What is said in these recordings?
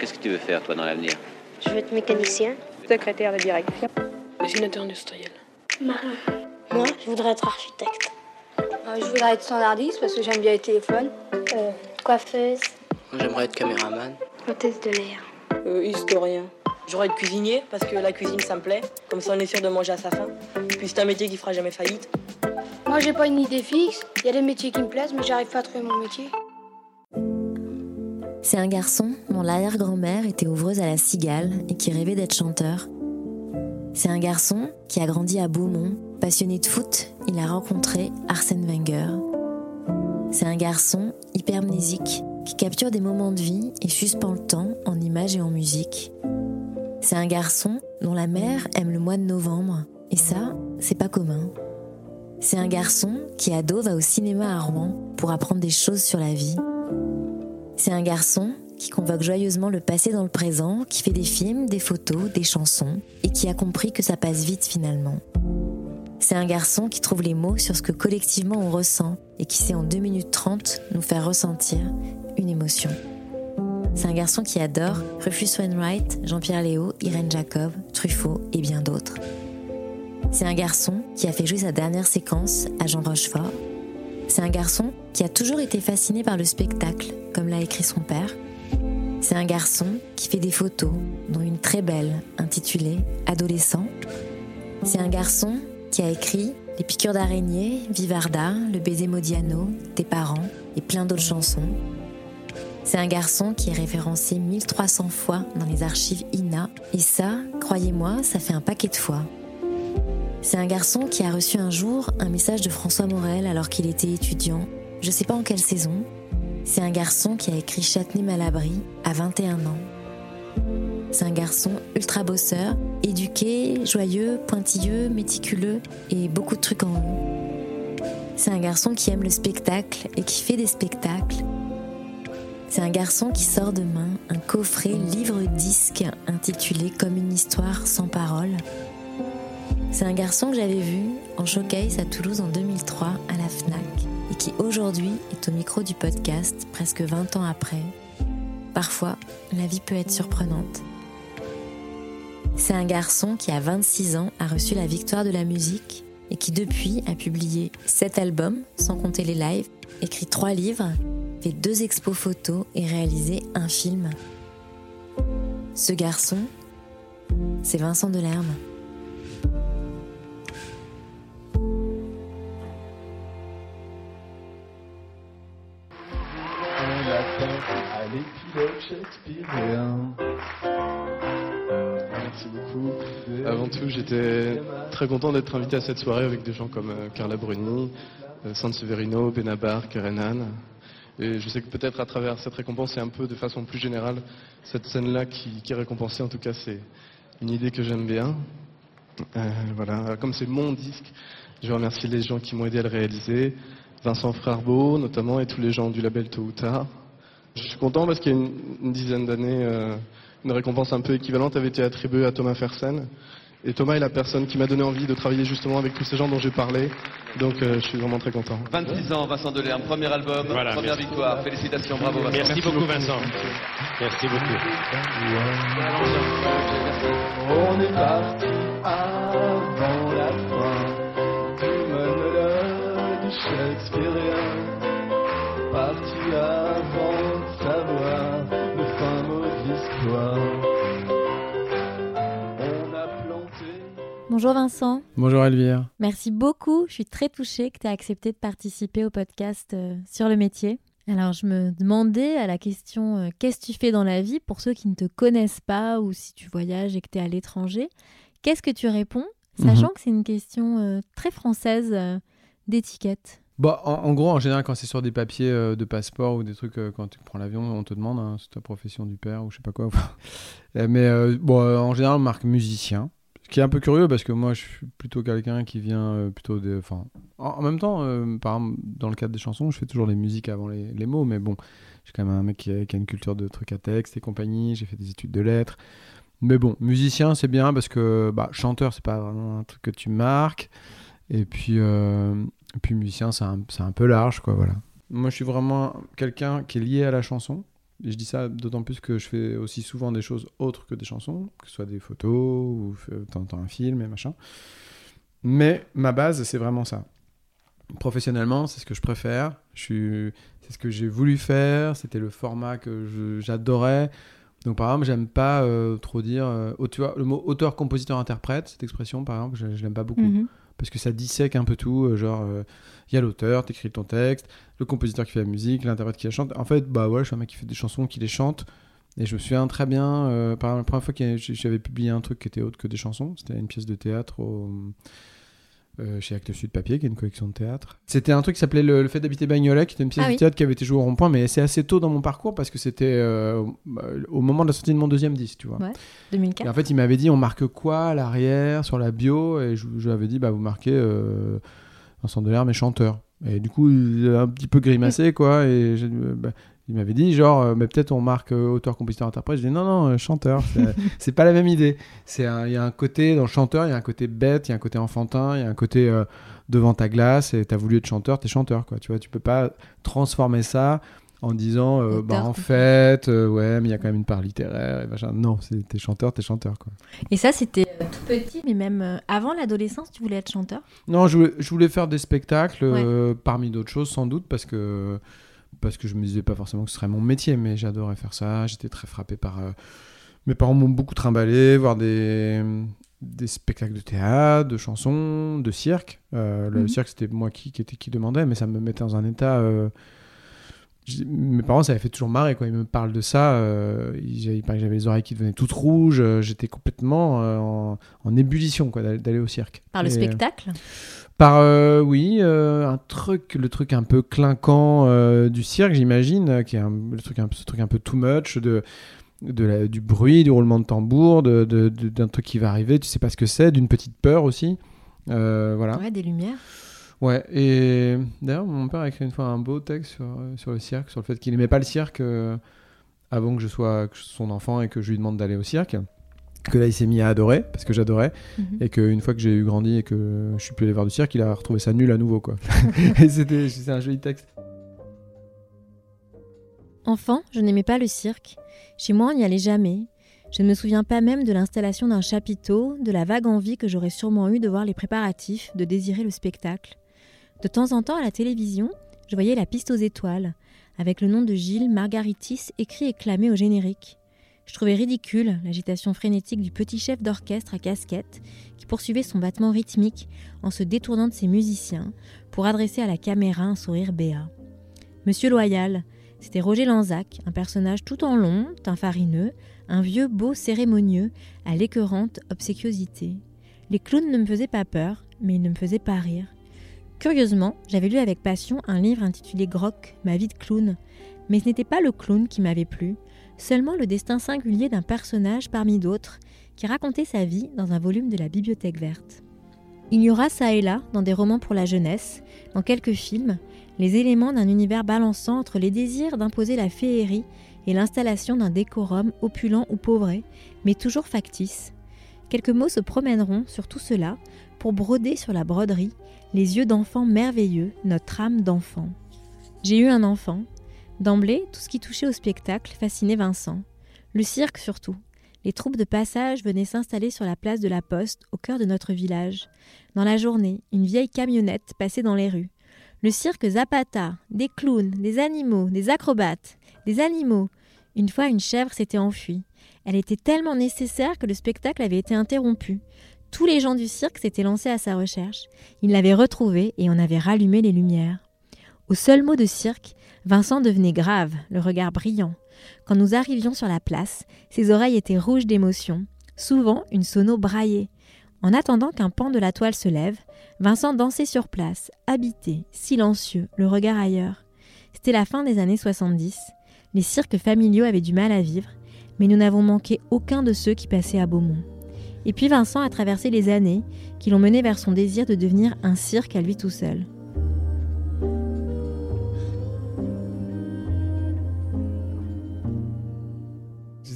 Qu'est-ce que tu veux faire, toi, dans l'avenir Je veux être mécanicien. Secrétaire de direction. Dessinateur industriel. Marin. Moi, je voudrais être architecte. Euh, je voudrais être standardiste parce que j'aime bien les téléphones. Euh, coiffeuse. J'aimerais être caméraman. Hôtesse de l'air. Euh, historien. J'aurais être cuisinier parce que la cuisine ça me plaît. Comme ça on est sûr de manger à sa faim. Puis c'est un métier qui fera jamais faillite. Moi j'ai pas une idée fixe. Il y a des métiers qui me plaisent mais j'arrive pas à trouver mon métier. C'est un garçon dont l'arrière-grand-mère était ouvreuse à la cigale et qui rêvait d'être chanteur. C'est un garçon qui a grandi à Beaumont. Passionné de foot, il a rencontré Arsène Wenger. C'est un garçon hypermnésique qui capture des moments de vie et suspend le temps en images et en musique. C'est un garçon dont la mère aime le mois de novembre, et ça, c'est pas commun. C'est un garçon qui ado va au cinéma à Rouen pour apprendre des choses sur la vie. C'est un garçon qui convoque joyeusement le passé dans le présent, qui fait des films, des photos, des chansons, et qui a compris que ça passe vite finalement. C'est un garçon qui trouve les mots sur ce que collectivement on ressent et qui sait en 2 minutes 30 nous faire ressentir une émotion. C'est un garçon qui adore Rufus Wainwright, Jean-Pierre Léo, Irène Jacob, Truffaut et bien d'autres. C'est un garçon qui a fait jouer sa dernière séquence à Jean Rochefort. C'est un garçon qui a toujours été fasciné par le spectacle, comme l'a écrit son père. C'est un garçon qui fait des photos, dont une très belle intitulée Adolescent. C'est un garçon qui a écrit Les piqûres d'araignée, Vivarda, Le baiser Modiano, Tes parents et plein d'autres chansons. C'est un garçon qui est référencé 1300 fois dans les archives INA, et ça, croyez-moi, ça fait un paquet de fois. C'est un garçon qui a reçu un jour un message de François Morel alors qu'il était étudiant, je sais pas en quelle saison. C'est un garçon qui a écrit Châtenay Malabry à 21 ans. C'est un garçon ultra bosseur, éduqué, joyeux, pointilleux, méticuleux et beaucoup de trucs en haut. C'est un garçon qui aime le spectacle et qui fait des spectacles. C'est un garçon qui sort demain un coffret livre-disque intitulé Comme une histoire sans parole. C'est un garçon que j'avais vu en showcase à Toulouse en 2003 à la FNAC et qui aujourd'hui est au micro du podcast presque 20 ans après. Parfois, la vie peut être surprenante. C'est un garçon qui, à 26 ans, a reçu la victoire de la musique et qui, depuis, a publié 7 albums, sans compter les lives, écrit 3 livres, fait 2 expos photos et réalisé un film. Ce garçon, c'est Vincent Delerme. Tout, j'étais très content d'être invité à cette soirée avec des gens comme euh, Carla Bruni, euh, San Severino, Benabar, Kerenan. Et je sais que peut-être à travers cette récompense et un peu de façon plus générale, cette scène-là qui, est récompensée, en tout cas, c'est une idée que j'aime bien. Euh, voilà, comme c'est mon disque, je remercie les gens qui m'ont aidé à le réaliser, Vincent Frarbeau notamment et tous les gens du label Tôt ou Tard. Je suis content parce qu'il y a une, dizaine d'années, une récompense un peu équivalente avait été attribuée à Thomas Fersen. Et Thomas est la personne qui m'a donné envie de travailler justement avec tous ces gens dont j'ai parlé. Donc euh, je suis vraiment très content. 26 ans, Vincent Delerme, premier album, Voilà, première merci. victoire. Félicitations, bravo Vincent. Merci, beaucoup, Vincent. Merci beaucoup. On est parti avant la fin du monologue shakespearien. Parti avant de savoir le fin mot de l'histoire. Bonjour Vincent, Bonjour Elvire. merci beaucoup. Je suis très touchée que tu aies accepté de participer au podcast euh, sur le métier. Alors je me demandais à la question euh, qu'est-ce que tu fais dans la vie pour ceux qui ne te connaissent pas ou si tu voyages et que tu es à l'étranger? Qu'est-ce que tu réponds Sachant Mhm. que c'est une question euh, très française d'étiquette? Bon, en, en gros, en général, quand c'est sur des papiers euh, de passeport ou des trucs, euh, quand tu prends l'avion, on te demande, hein, c'est ta profession du père ou je sais pas quoi. Mais euh, bon, en général, on marque musicien. Qui est un peu curieux parce que moi, je suis plutôt quelqu'un qui vient euh, plutôt de. Enfin, en, même temps, euh, par dans le cadre des chansons, je fais toujours les musiques avant les, les mots, mais bon, suis quand même un mec qui a, qui a une culture de trucs à texte et compagnie. J'ai fait des études de lettres. Mais bon, musicien, c'est bien parce que bah, chanteur, c'est pas vraiment un truc que tu marques. Et puis, euh, puis musicien, c'est un, un peu large, quoi, voilà. Moi, je suis vraiment quelqu'un qui est lié à la chanson. Je dis ça d'autant plus que je fais aussi souvent des choses autres que des chansons, que ce soit des photos ou en temps un film et machin. Mais ma base, c'est vraiment ça. Professionnellement, c'est ce que je préfère. C'est ce que j'ai voulu faire. C'était le format que j'adorais. Donc, par exemple, j'aime pas euh, trop dire. euh, le mot auteur, compositeur, interprète, cette expression, par exemple, je, je l'aime pas beaucoup. Mhm. Parce que ça dissèque un peu tout. euh, genre, il y a l'auteur, t'écris ton texte, le compositeur qui fait la musique, l'interprète qui la chante. En fait, bah ouais, je suis un mec qui fait des chansons, qui les chante. Et je me souviens très bien, euh, par exemple, la première fois que j'avais publié un truc qui était autre que des chansons, c'était une pièce de théâtre au, euh, chez Actes Sud Papier, qui est une collection de théâtre. C'était un truc qui s'appelait Le, Le fait d'habiter Bagnolet, qui était une pièce Ah de oui. théâtre qui avait été jouée au rond-point, mais c'est assez tôt dans mon parcours parce que c'était euh, au moment de la sortie de mon deuxième disque, tu vois. Ouais, 2004. Et en fait, il m'avait dit on marque quoi à l'arrière, sur la bio? Et je, je lui avais dit bah, vous marquez euh, Vincent Delerme et chanteur. Et du coup, il a un petit peu grimacé, quoi. Et j'ai- euh, bah, il m'avait dit genre, euh, mais peut-être on marque euh, auteur, compositeur, interprète. Je dis non, non, euh, chanteur. C'est- pas la même idée. C'est Il y a un côté dans le chanteur, il y a un côté bête, il y a un côté enfantin, il y a un côté euh, devant ta glace. Et t'as voulu être chanteur, t'es chanteur, quoi. Tu vois, tu peux pas transformer ça en disant euh, bah, en fait, euh, ouais, mais il y a quand même une part littéraire. Et machin. Non, t'es chanteur, t'es chanteur, quoi. Et ça, c'était euh, tout petit, mais même avant l'adolescence, tu voulais être chanteur? Non, je voulais, je voulais faire des spectacles parmi d'autres choses, sans doute, parce que, parce que je me disais pas forcément que ce serait mon métier, mais j'adorais faire ça. J'étais très frappé par. euh, Mes parents m'ont beaucoup trimballé, voir des, des spectacles de théâtre, de chansons, de cirque. Euh, Le Mhm. cirque, c'était moi qui, qui, était, qui demandais, mais ça me mettait dans un état. euh, Mes parents, ça avait fait toujours marrer, quoi. Ils me parlent de ça. euh, ils, il paraît que j'avais les oreilles qui devenaient toutes rouges. J'étais complètement en, en ébullition, quoi, d'aller au cirque. Par le Et, spectacle? Par euh, oui, euh, un truc, le truc un peu clinquant euh, du cirque, j'imagine, qui est un, le truc un, peu- ce truc un peu too much de, de la- du bruit, du roulement de tambour, de- de- de- d'un truc qui va arriver, tu sais pas ce que c'est, d'une petite peur aussi, voilà. Ouais, des lumières. Ouais. Et d'ailleurs, mon père a écrit une fois un beau texte sur, sur le cirque, sur le fait qu'il aimait pas le cirque avant que je sois son enfant et que je lui demande d'aller au cirque. Que là, il s'est mis à adorer parce que j'adorais Mhm. et qu'une fois que j'ai eu grandi et que je suis plus allé voir du cirque, il a retrouvé ça nul à nouveau quoi. et c'était c'est un joli texte. Enfant, je n'aimais pas le cirque. Chez moi, on n'y allait jamais. Je ne me souviens pas même de l'installation d'un chapiteau, de la vague envie que j'aurais sûrement eue de voir les préparatifs, de désirer le spectacle. De temps en temps, à la télévision, je voyais la piste aux étoiles, avec le nom de Gilles Margaritis écrit et clamé au générique. Je trouvais ridicule l'agitation frénétique du petit chef d'orchestre à casquette qui poursuivait son battement rythmique en se détournant de ses musiciens pour adresser à la caméra un sourire béat. Monsieur Loyal, c'était Roger Lanzac, un personnage tout en long, teint farineux, un vieux beau cérémonieux à l'écœurante obséquiosité. Les clowns ne me faisaient pas peur, mais ils ne me faisaient pas rire. Curieusement, j'avais lu avec passion un livre intitulé Groc, ma vie de clown, mais ce n'était pas le clown qui m'avait plu, seulement le destin singulier d'un personnage parmi d'autres qui racontait sa vie dans un volume de la Bibliothèque verte. Il y aura ça et là, dans des romans pour la jeunesse, dans quelques films, les éléments d'un univers balançant entre les désirs d'imposer la féerie et l'installation d'un décorum opulent ou pauvré, mais toujours factice. Quelques mots se promèneront sur tout cela pour broder sur la broderie les yeux d'enfant merveilleux, notre âme d'enfant. J'ai eu un enfant. D'emblée, tout ce qui touchait au spectacle fascinait Vincent. Le cirque surtout. Les troupes de passage venaient s'installer sur la place de la Poste, au cœur de notre village. Dans la journée, une vieille camionnette passait dans les rues. Le cirque Zapata, des clowns, des animaux, des acrobates, des animaux. Une fois, une chèvre s'était enfuie. Elle était tellement nécessaire que le spectacle avait été interrompu. Tous les gens du cirque s'étaient lancés à sa recherche. Ils l'avaient retrouvée et on avait rallumé les lumières. Au seul mot de cirque, Vincent devenait grave, le regard brillant. Quand nous arrivions sur la place, ses oreilles étaient rouges d'émotion. Souvent, une sono braillait. En attendant qu'un pan de la toile se lève, Vincent dansait sur place, habité, silencieux, le regard ailleurs. C'était la fin des années 70. Les cirques familiaux avaient du mal à vivre, mais nous n'avons manqué aucun de ceux qui passaient à Beaumont. Et puis Vincent a traversé les années qui l'ont mené vers son désir de devenir un cirque à lui tout seul.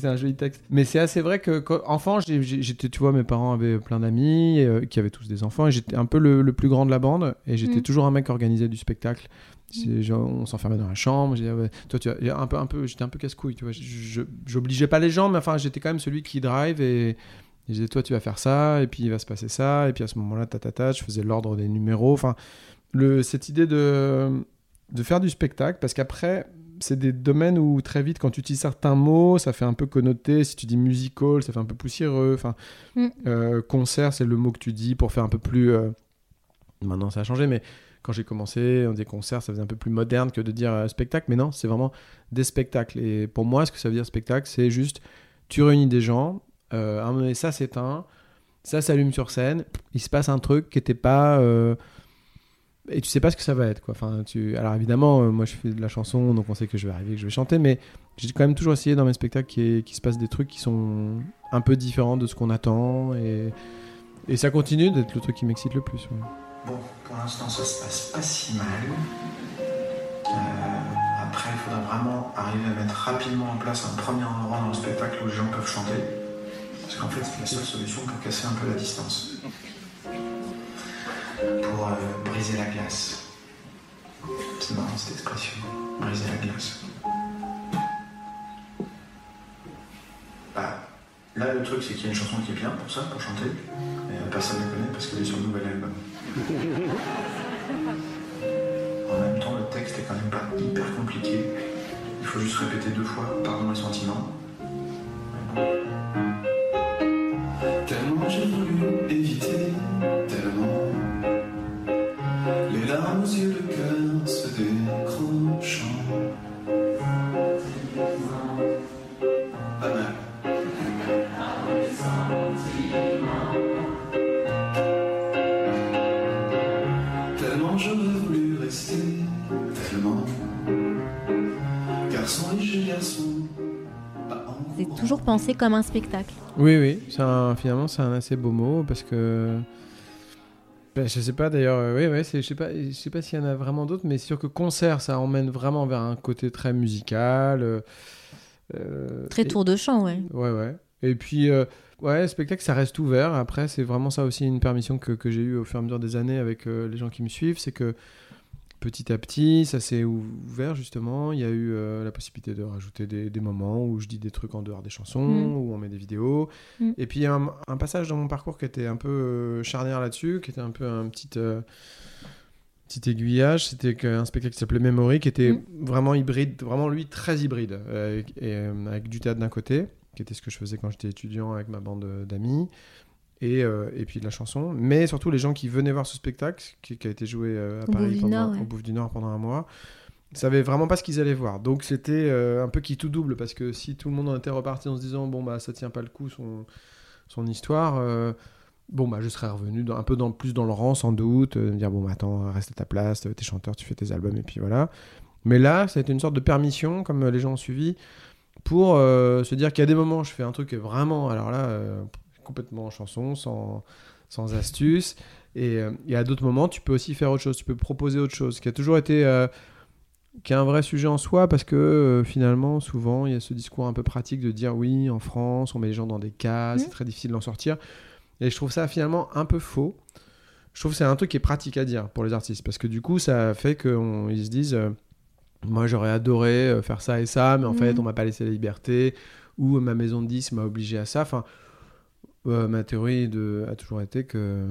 C'est un joli texte. Mais c'est assez vrai que, quand, enfant, j'étais, tu vois, mes parents avaient plein d'amis euh, qui avaient tous des enfants et j'étais un peu le, le plus grand de la bande et j'étais Mm. toujours un mec qui organisait du spectacle. C'est genre, on s'enfermait dans la chambre. J'ai dit, ah ouais, toi, tu as, un peu, un peu, j'étais un peu casse-couille, tu vois. J'obligeais pas les gens, mais enfin, j'étais quand même celui qui drive et, et je disais, toi, tu vas faire ça, et puis il va se passer ça, et puis à ce moment-là, ta, ta, ta, je faisais l'ordre des numéros. Enfin, le, cette idée de, de faire du spectacle, parce qu'après, c'est des domaines où très vite, quand tu utilises certains mots, ça fait un peu connoté. Si tu dis musical, ça fait un peu poussiéreux. Enfin, Mm. euh, concert, c'est le mot que tu dis pour faire un peu plus. euh, Maintenant, ça a changé, mais quand j'ai commencé, on disait concert, ça faisait un peu plus moderne que de dire euh, spectacle. Mais non, c'est vraiment des spectacles. Et pour moi, ce que ça veut dire spectacle, c'est juste tu réunis des gens. à un moment donné, ça s'éteint, ça s'allume sur scène. Il se passe un truc qui n'était pas. Et tu sais pas ce que ça va être quoi. Alors évidemment, euh, moi je fais de la chanson, donc on sait que je vais arriver, que je vais chanter, mais j'ai quand même toujours essayé dans mes spectacles qu'il se passe des trucs qui sont un peu différents de ce qu'on attend, et... ça continue d'être le truc qui m'excite le plus. Bon, pour l'instant, ça se passe pas si mal. Euh, après, il faudra vraiment arriver à mettre rapidement en place un premier endroit dans le spectacle où les gens peuvent chanter. Parce qu'en fait, c'est la seule solution pour casser un peu la distance. Pour euh, briser la glace. C'est marrant cette expression. Briser la glace. Bah, là, le truc, c'est qu'il y a une chanson qui est bien pour ça, pour chanter. Mais euh, personne ne la connaît parce qu'elle est sur le nouvel album. En même temps, le texte est quand même pas hyper compliqué. Il faut juste répéter deux fois Pardon les sentiments. Tellement j'ai voulu éviter, toujours pensé comme un spectacle. Oui, oui, un- finalement c'est un assez beau mot parce que. Ben, je sais pas d'ailleurs, euh, oui, ouais, c'est- je sais pas, je sais pas s'il y en a vraiment d'autres, mais sûr que concert ça emmène vraiment vers un côté très musical. euh, euh, Très et- tour de chant, ouais. Ouais, ouais. Et puis, euh, ouais, spectacle, ça reste ouvert. Après, c'est vraiment ça aussi une permission que, que j'ai eue au fur et à mesure des années avec euh, les gens qui me suivent. C'est que petit à petit, ça s'est ou- ouvert justement. Il y a eu euh, la possibilité de rajouter des, des moments où je dis des trucs en dehors des chansons, Mm. où on met des vidéos. Mm. Et puis, il y a un, un passage dans mon parcours qui était un peu euh, charnière là-dessus, qui était un peu un petit. euh, petit aiguillage, c'était qu'un spectacle qui s'appelait Memory, qui était Mm. vraiment hybride, vraiment lui très hybride, avec, et, avec du théâtre d'un côté, qui était ce que je faisais quand j'étais étudiant avec ma bande d'amis, et, euh, et puis de la chanson, mais surtout les gens qui venaient voir ce spectacle, qui, qui a été joué euh, à Au Paris pendant, Nord, ouais. au Bouffe du Nord pendant un mois, savaient vraiment pas ce qu'ils allaient voir. Donc c'était euh, un peu qui tout double, parce que si tout le monde en était reparti en se disant, bon bah ça tient pas le coup son, son histoire... Bon, bah, je serais revenu dans- un peu dans, plus dans le rang, sans doute, euh, me dire, bon, bah, attends, reste à ta place, t'es chanteur, tu fais tes albums, et puis voilà. Mais là, ça a été une sorte de permission, comme les gens ont suivi, pour se dire qu'il y a des moments, je fais un truc vraiment, alors là, complètement en chanson, sans, sans astuce, et euh, et à d'autres moments, tu peux aussi faire autre chose, tu peux proposer autre chose, qui a toujours été... euh, qui est un vrai sujet en soi parce que euh, finalement souvent il y a ce discours un peu pratique de dire oui en France on met les gens dans des cases c'est très difficile d'en sortir et je trouve ça finalement un peu faux. Je trouve que c'est un truc qui est pratique à dire pour les artistes parce que du coup, ça fait qu'ils se disent euh, Moi, j'aurais adoré faire ça et ça, mais en Mhm. fait, on m'a pas laissé la liberté ou ma maison de 10 m'a obligé à ça. Enfin, euh, ma théorie de, a toujours été que,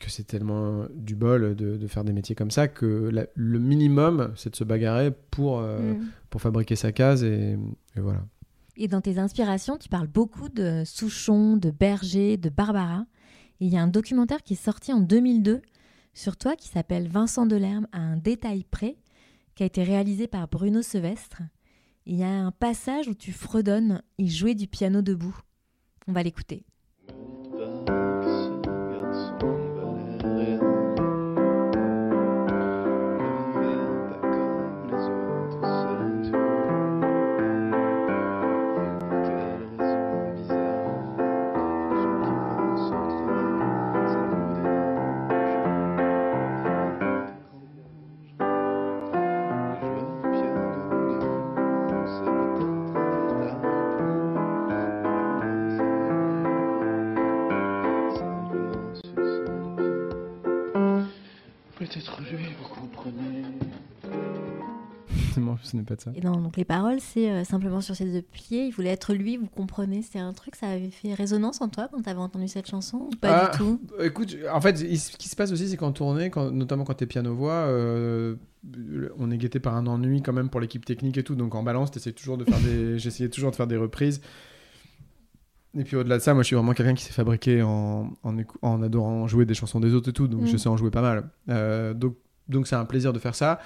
que c'est tellement du bol de, de faire des métiers comme ça que la- le minimum, c'est de se bagarrer pour, euh, pour fabriquer sa case et, et voilà. Et dans tes inspirations, tu parles beaucoup de Souchon, de Berger, de Barbara. Il y a un documentaire qui est sorti en 2002 sur toi qui s'appelle Vincent Delerme à un détail près, qui a été réalisé par Bruno Sevestre. Il y a un passage où tu fredonnes et jouer du piano debout. On va l'écouter. Non, ce n'est pas de ça. Et non, donc les paroles, c'est euh, simplement sur ses deux pieds. Il voulait être lui, vous comprenez. C'est un truc, ça avait fait résonance en toi quand t'avais entendu cette chanson ou pas Ah, du tout? Écoute, en fait, ce qui se passe aussi, c'est qu'en tournée, quand, notamment quand t'es piano-voix, euh, on est guetté par un ennui quand même pour l'équipe technique et tout. Donc en balance, toujours de faire des... j'essayais toujours de faire des reprises. Et puis au-delà de ça, moi je suis vraiment quelqu'un qui s'est fabriqué en, en, écou- en adorant jouer des chansons des autres et tout. Donc Mm. je sais en jouer pas mal. Euh, donc donc c'est un plaisir de faire ça.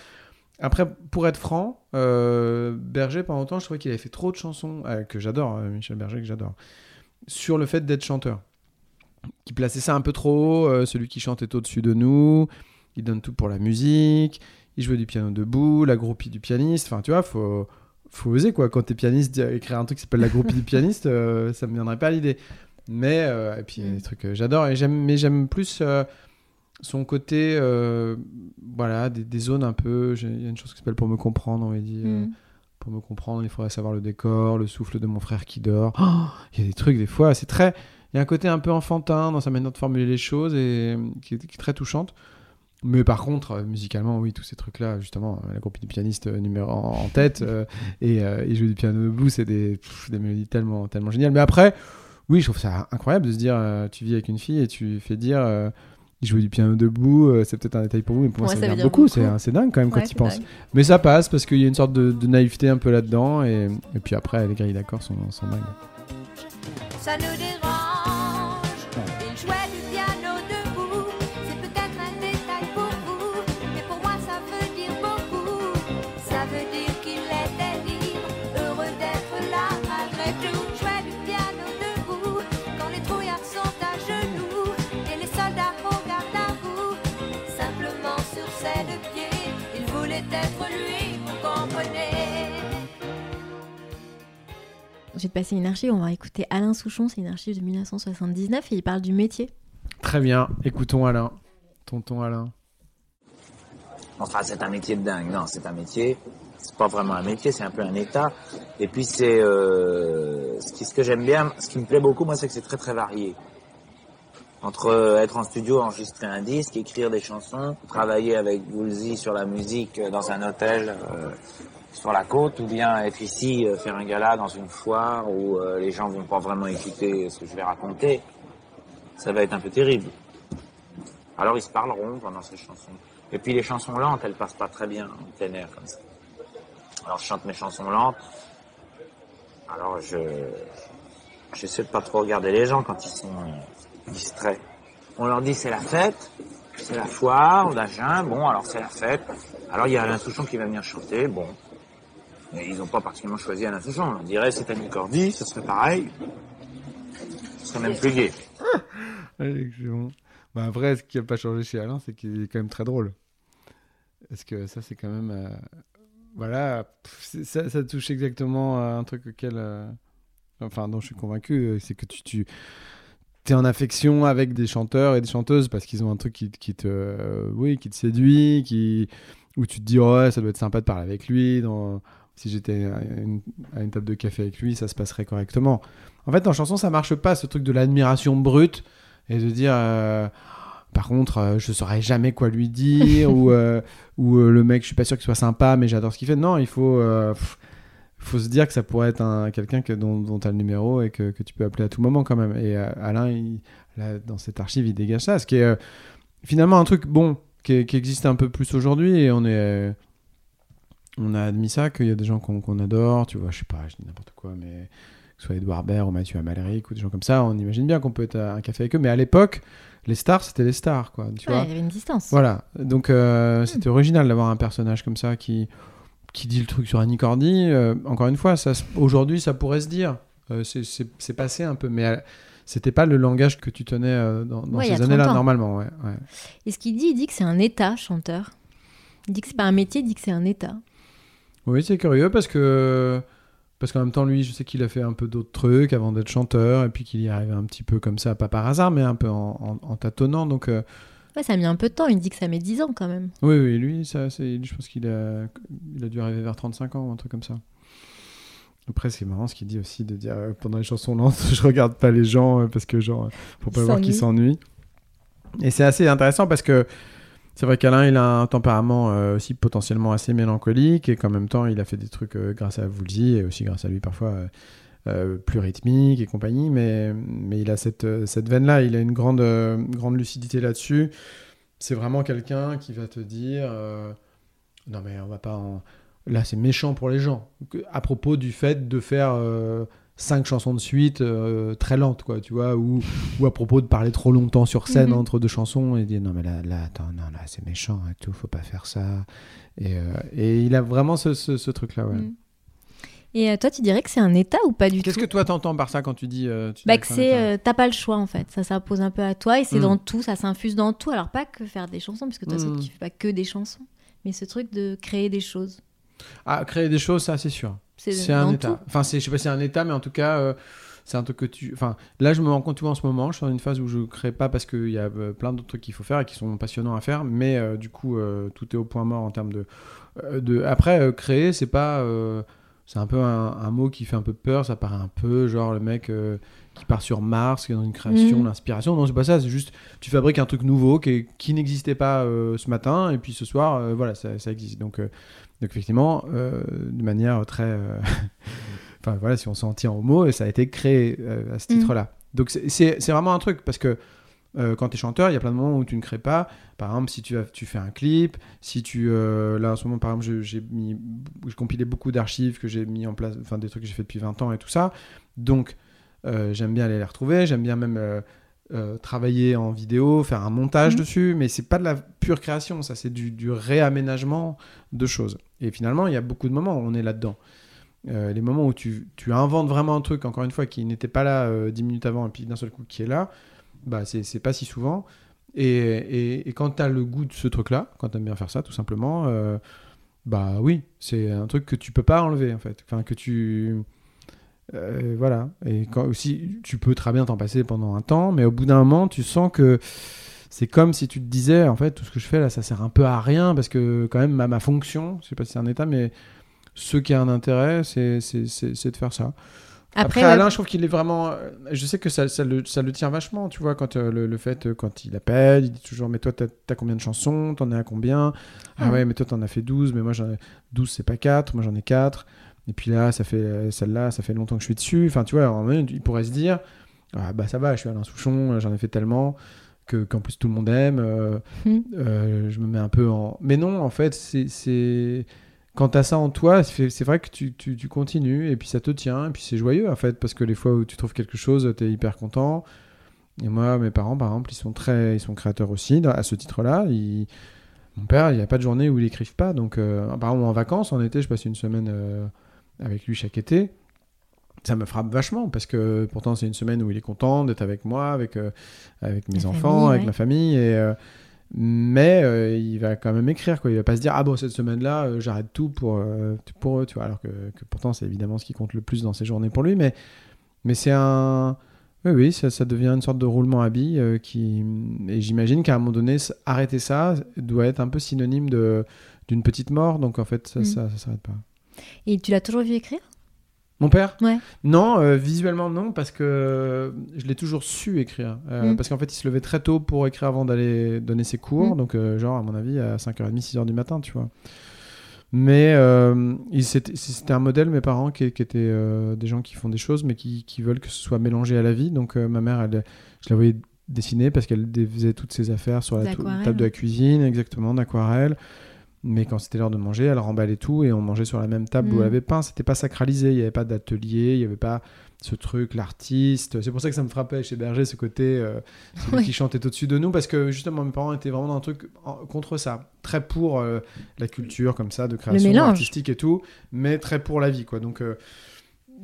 Après, pour être franc, euh, Berger, pendant longtemps, je trouvais qu'il avait fait trop de chansons, euh, que j'adore, euh, Michel Berger, que j'adore, sur le fait d'être chanteur. Qui plaçait ça un peu trop haut, euh, celui qui chante est au-dessus de nous, il donne tout pour la musique, il jouait du piano debout, la groupie du pianiste, enfin tu vois, faut, faut oser quoi. Quand t'es pianiste, écrire un truc qui s'appelle la groupie du pianiste, ça me viendrait pas à l'idée. Mais, et puis il y a des trucs que j'adore, mais j'aime plus son côté, euh, voilà, des, des zones un peu. Il y a une chose qui s'appelle Pour me comprendre, on va dire. Mm. Pour me comprendre, il faudrait savoir le décor, le souffle de mon frère qui dort. Oh, Il y a des trucs, des fois, c'est très. Il y a un côté un peu enfantin dans sa manière de formuler les choses et euh, qui est, qui est très touchante. Mais par contre, euh, musicalement, oui, tous ces trucs-là, justement, euh, la du pianiste euh, numéro en, en tête euh, et, euh, et jouer du piano debout, c'est des, pff, des mélodies tellement, tellement géniales. Mais après, oui, je trouve ça incroyable de se dire, euh, tu vis avec une fille et tu fais dire, euh, il jouait du piano debout, euh, c'est peut-être un détail pour vous, mais pour moi, Ouais, ça, ça veut beaucoup. beaucoup. C'est dingue quand même Ouais, quand tu penses. dingue. Mais ça passe parce qu'il y a une sorte de, de naïveté un peu là-dedans et, et puis après, les grilles d'accords sont, sont dingues. ça nous dérange. Il jouait du J'ai passé une archive, on va écouter Alain Souchon, c'est une archive de 1979 et il parle du métier. Très bien, écoutons Alain. Tonton Alain. Enfin, c'est un métier de dingue. Non, c'est un métier. C'est pas vraiment un métier, c'est un peu un état. Et puis c'est euh, ce, qui, ce que j'aime bien, ce qui me plaît beaucoup, moi, c'est que c'est très très varié. Entre euh, être en studio, enregistrer un disque, écrire des chansons, travailler avec Woolsey sur la musique euh, dans un hôtel euh, sur la côte, ou bien être ici, euh, faire un gala dans une foire où euh, les gens vont pas vraiment écouter ce que je vais raconter, ça va être un peu terrible. Alors ils se parleront pendant ces chansons. Et puis les chansons lentes, elles passent pas très bien en plein air comme ça. Alors je chante mes chansons lentes. Alors je j'essaie de pas trop regarder les gens quand ils sont distraits. On leur dit c'est la fête, c'est la foire d'Agen. Bon alors c'est la fête. Alors il y a Alain Souchon qui va venir chanter. Bon, mais ils n'ont pas particulièrement choisi Alain Souchon. On dirait c'est Annie Cordy, ce serait pareil. Ce serait même plus gai. Excellent. Bah après, ce qui n'a pas changé chez Alain, c'est qu'il est quand même très drôle. Parce que ça, c'est quand même. euh, Voilà, ça, touche exactement à un truc auquel. euh, Enfin, dont je suis convaincu, euh, c'est que tu. es en affection avec des chanteurs et des chanteuses parce qu'ils ont un truc qui, te. oui, qui te séduit, qui. Où tu te dis, ouais, ça doit être sympa de parler avec lui. Si j'étais à une, à une table de café avec lui, ça se passerait correctement. En fait, en chanson, ça marche pas, ce truc de l'admiration brute et de dire euh, par contre euh, je saurais jamais quoi lui dire ou euh, ou euh, le mec je suis pas sûr qu'il soit sympa mais j'adore ce qu'il fait non il faut pff, faut se dire que ça pourrait être un quelqu'un que dont, dont tu as le numéro et que, que tu peux appeler à tout moment quand même et Alain il- là, dans cette archive il dégage ça ce qui est finalement un truc bon qui, qui existe un peu plus aujourd'hui et on est on a admis ça qu'il y a des gens qu'on adore tu vois je sais pas je dis n'importe quoi mais que ce soit Edouard Baird ou Mathieu Amalric ou des gens comme ça, on imagine bien qu'on peut être à un café avec eux. Mais à l'époque, les stars, c'était les stars, quoi. Tu Ouais, vois il y avait une distance. Voilà. Donc, euh, c'était original d'avoir un personnage comme ça qui, qui dit le truc sur Annie Cordy. Euh, encore une fois, aujourd'hui, ça pourrait se dire. Euh, c'est- passé un peu, mais euh, c'était pas le langage que tu tenais dans, Ouais, ces 30 années-là, normalement. Ouais, ouais. Et ce qu'il dit, il dit que c'est un état, chanteur. Il dit que c'est pas un métier, il dit que c'est un état. Oui, c'est curieux parce que parce qu'en même temps, lui, je sais qu'il a fait un peu d'autres trucs avant d'être chanteur et puis qu'il y arrive un petit peu comme ça, pas par hasard, mais un peu en, en- en tâtonnant. Donc, euh, Ouais, ça a mis un peu de temps, il dit que ça met 10 ans quand même. oui, oui, lui, ça, je pense qu'il a, il a dû arriver vers 35 ans ou un truc comme ça. Après, c'est marrant ce qu'il dit aussi de dire euh, pendant les chansons lentes, je regarde pas les gens euh, parce que genre, pour pas voir qu'ils s'ennuient. Et c'est assez intéressant parce que C'est vrai qu'Alain, il a un tempérament euh, aussi potentiellement assez mélancolique et qu'en même temps, il a fait des trucs euh, grâce à Woolsey et aussi grâce à lui parfois euh, plus rythmique et compagnie. Mais, il a cette, veine-là, il a une grande, lucidité là-dessus. C'est vraiment quelqu'un qui va te dire Non, mais on va pas en. Là, c'est méchant pour les gens. À propos du fait de faire. Cinq chansons de suite euh, très lentes quoi tu vois ou, ou à propos de parler trop longtemps sur scène Mhm. entre deux chansons et dire non mais là là attends non là c'est méchant et tout faut pas faire ça et, euh, et il a vraiment ce, ce, ce truc là ouais Mm. Et euh, toi, tu dirais que c'est un état ou pas du tout qu'est-ce que toi t'entends par ça quand tu dis euh, tu Bah, que c'est, euh, t'as pas le choix en fait, ça s'impose un peu à toi et c'est Mm. dans tout, ça s'infuse dans tout. Alors pas que faire des chansons, parce que toi Mm. tu fais pas que des chansons, mais ce truc de créer des choses. ah créer des choses ça c'est sûr C'est un état tout. enfin je sais pas si c'est un état mais en tout cas euh, c'est un truc que tu enfin là je me rends compte tu vois en ce moment je suis dans une phase où je crée pas parce qu'il y a euh, plein d'autres trucs qu'il faut faire et qui sont passionnants à faire mais euh, du coup tout est au point mort en termes de, de... après créer c'est pas c'est un peu un, un mot qui fait un peu peur ça paraît un peu genre le mec qui part sur Mars qui est dans une création Mhm. l'inspiration non c'est pas ça c'est juste tu fabriques un truc nouveau qui, qui n'existait pas ce matin et puis ce soir voilà ça, ça existe donc donc effectivement euh, de manière très euh, enfin voilà, si on s'en tient au mot, ça a été créé euh, à ce Mhm. titre-là. Donc c'est- vraiment un truc parce que quand tu es chanteur, il y a plein de moments où tu ne crées pas. Par exemple, si tu, as, tu fais un clip, si tu là en ce moment par exemple, j'ai compilé beaucoup d'archives que j'ai mis en place, enfin des trucs que j'ai fait depuis 20 ans et tout ça. Donc j'aime bien aller les retrouver, j'aime bien même euh, travailler en vidéo, faire un montage Mhm. dessus, mais c'est pas de la pure création, ça c'est du, du réaménagement de choses. Et finalement, il y a beaucoup de moments où on est là-dedans. Euh, les moments où tu, tu inventes vraiment un truc, encore une fois, qui n'était pas là euh, 10 minutes avant et puis d'un seul coup qui est là, bah c'est pas si souvent. Et, et, et quand tu as le goût de ce truc-là, quand tu aimes bien faire ça, tout simplement, bah oui, c'est un truc que tu peux pas enlever en fait. Enfin, que tu. Euh, voilà. Et quand aussi, tu peux très bien t'en passer pendant un temps, mais au bout d'un moment, tu sens que c'est comme si tu te disais, en fait, tout ce que je fais là, ça sert un peu à rien parce que quand même, ma, ma fonction, je sais pas si c'est un état, mais ce qui a un intérêt, c'est c'est- c'est- c'est de faire ça. Après. Alain, je trouve qu'il est vraiment. euh, Je sais que ça, ça, le, ça le tient vachement, tu vois, quand euh, le, le fait, euh, quand il appelle, il dit toujours Mais toi, t'as as combien de chansons T'en es à combien? Ah Ouais. ouais, mais toi, t'en as fait 12, mais moi, j'en ai 12, c'est pas 4, moi, j'en ai 4. Et puis là, ça fait euh, celle-là, ça fait longtemps que je suis dessus. Enfin, tu vois, il pourrait se dire Ah bah ça va, je suis Alain Souchon, euh, j'en ai fait tellement que qu'en plus tout le monde aime. euh, euh, je me mets un peu en. Mais non, en fait, c'est-. Quand t'as ça en toi, c'est vrai que tu, tu, tu continues et puis ça te tient et puis c'est joyeux en fait parce que les fois où tu trouves quelque chose, t'es hyper content. Et moi, mes parents, par exemple, ils sont très, ils sont créateurs aussi à ce titre-là. Ils- Mon père, il n'y a pas de journée où il écrive pas. Donc, euh, par exemple, en vacances, en été, je passe une semaine avec lui chaque été. Ça me frappe vachement parce que pourtant c'est une semaine où il est content d'être avec moi, avec, euh, avec mes La enfants, famille, avec ouais. ma famille. Et, euh, mais euh, il va quand même écrire. Quoi. Il va pas se dire Ah bon, cette semaine-là, j'arrête tout pour, pour eux. Tu vois, alors que, que pourtant c'est évidemment ce qui compte le plus dans ces journées pour lui. Mais, mais c'est un. Oui, oui, ça, ça devient une sorte de roulement à billes qui. Et j'imagine qu'à un moment donné, arrêter ça doit être un peu synonyme d'une petite mort. Donc en fait, ça, Mm. ça, ça s'arrête pas. Et tu l'as toujours vu écrire? Mon père? Ouais. Non, euh, visuellement non, parce que je l'ai toujours su écrire. Euh, Mm. Parce qu'en fait, il se levait très tôt pour écrire avant d'aller donner ses cours. Mm. Donc, euh, genre, à mon avis, à 5h30, 6h du matin, tu vois. Mais c'était un modèle, mes parents, qui, qui étaient des gens qui font des choses, mais qui, qui veulent que ce soit mélangé à la vie. Donc, ma mère, elle, je la voyais dessiner parce qu'elle faisait toutes ses affaires sur la table de la cuisine, exactement, d'aquarelle. Mais quand c'était l'heure de manger, elle remballait tout et on mangeait sur la même table où Mm. elle avait peint. C'était pas sacralisé, il n'y avait pas d'atelier, il n'y avait pas ce truc, l'artiste. C'est pour ça que ça me frappait chez Berger, ce côté, euh, celui Oui. qui chantait au-dessus de nous, parce que justement, mes parents étaient vraiment dans un truc en- contre ça. Très pour euh, la culture, comme ça, de création artistique et tout, mais très pour la vie, quoi. Donc, euh,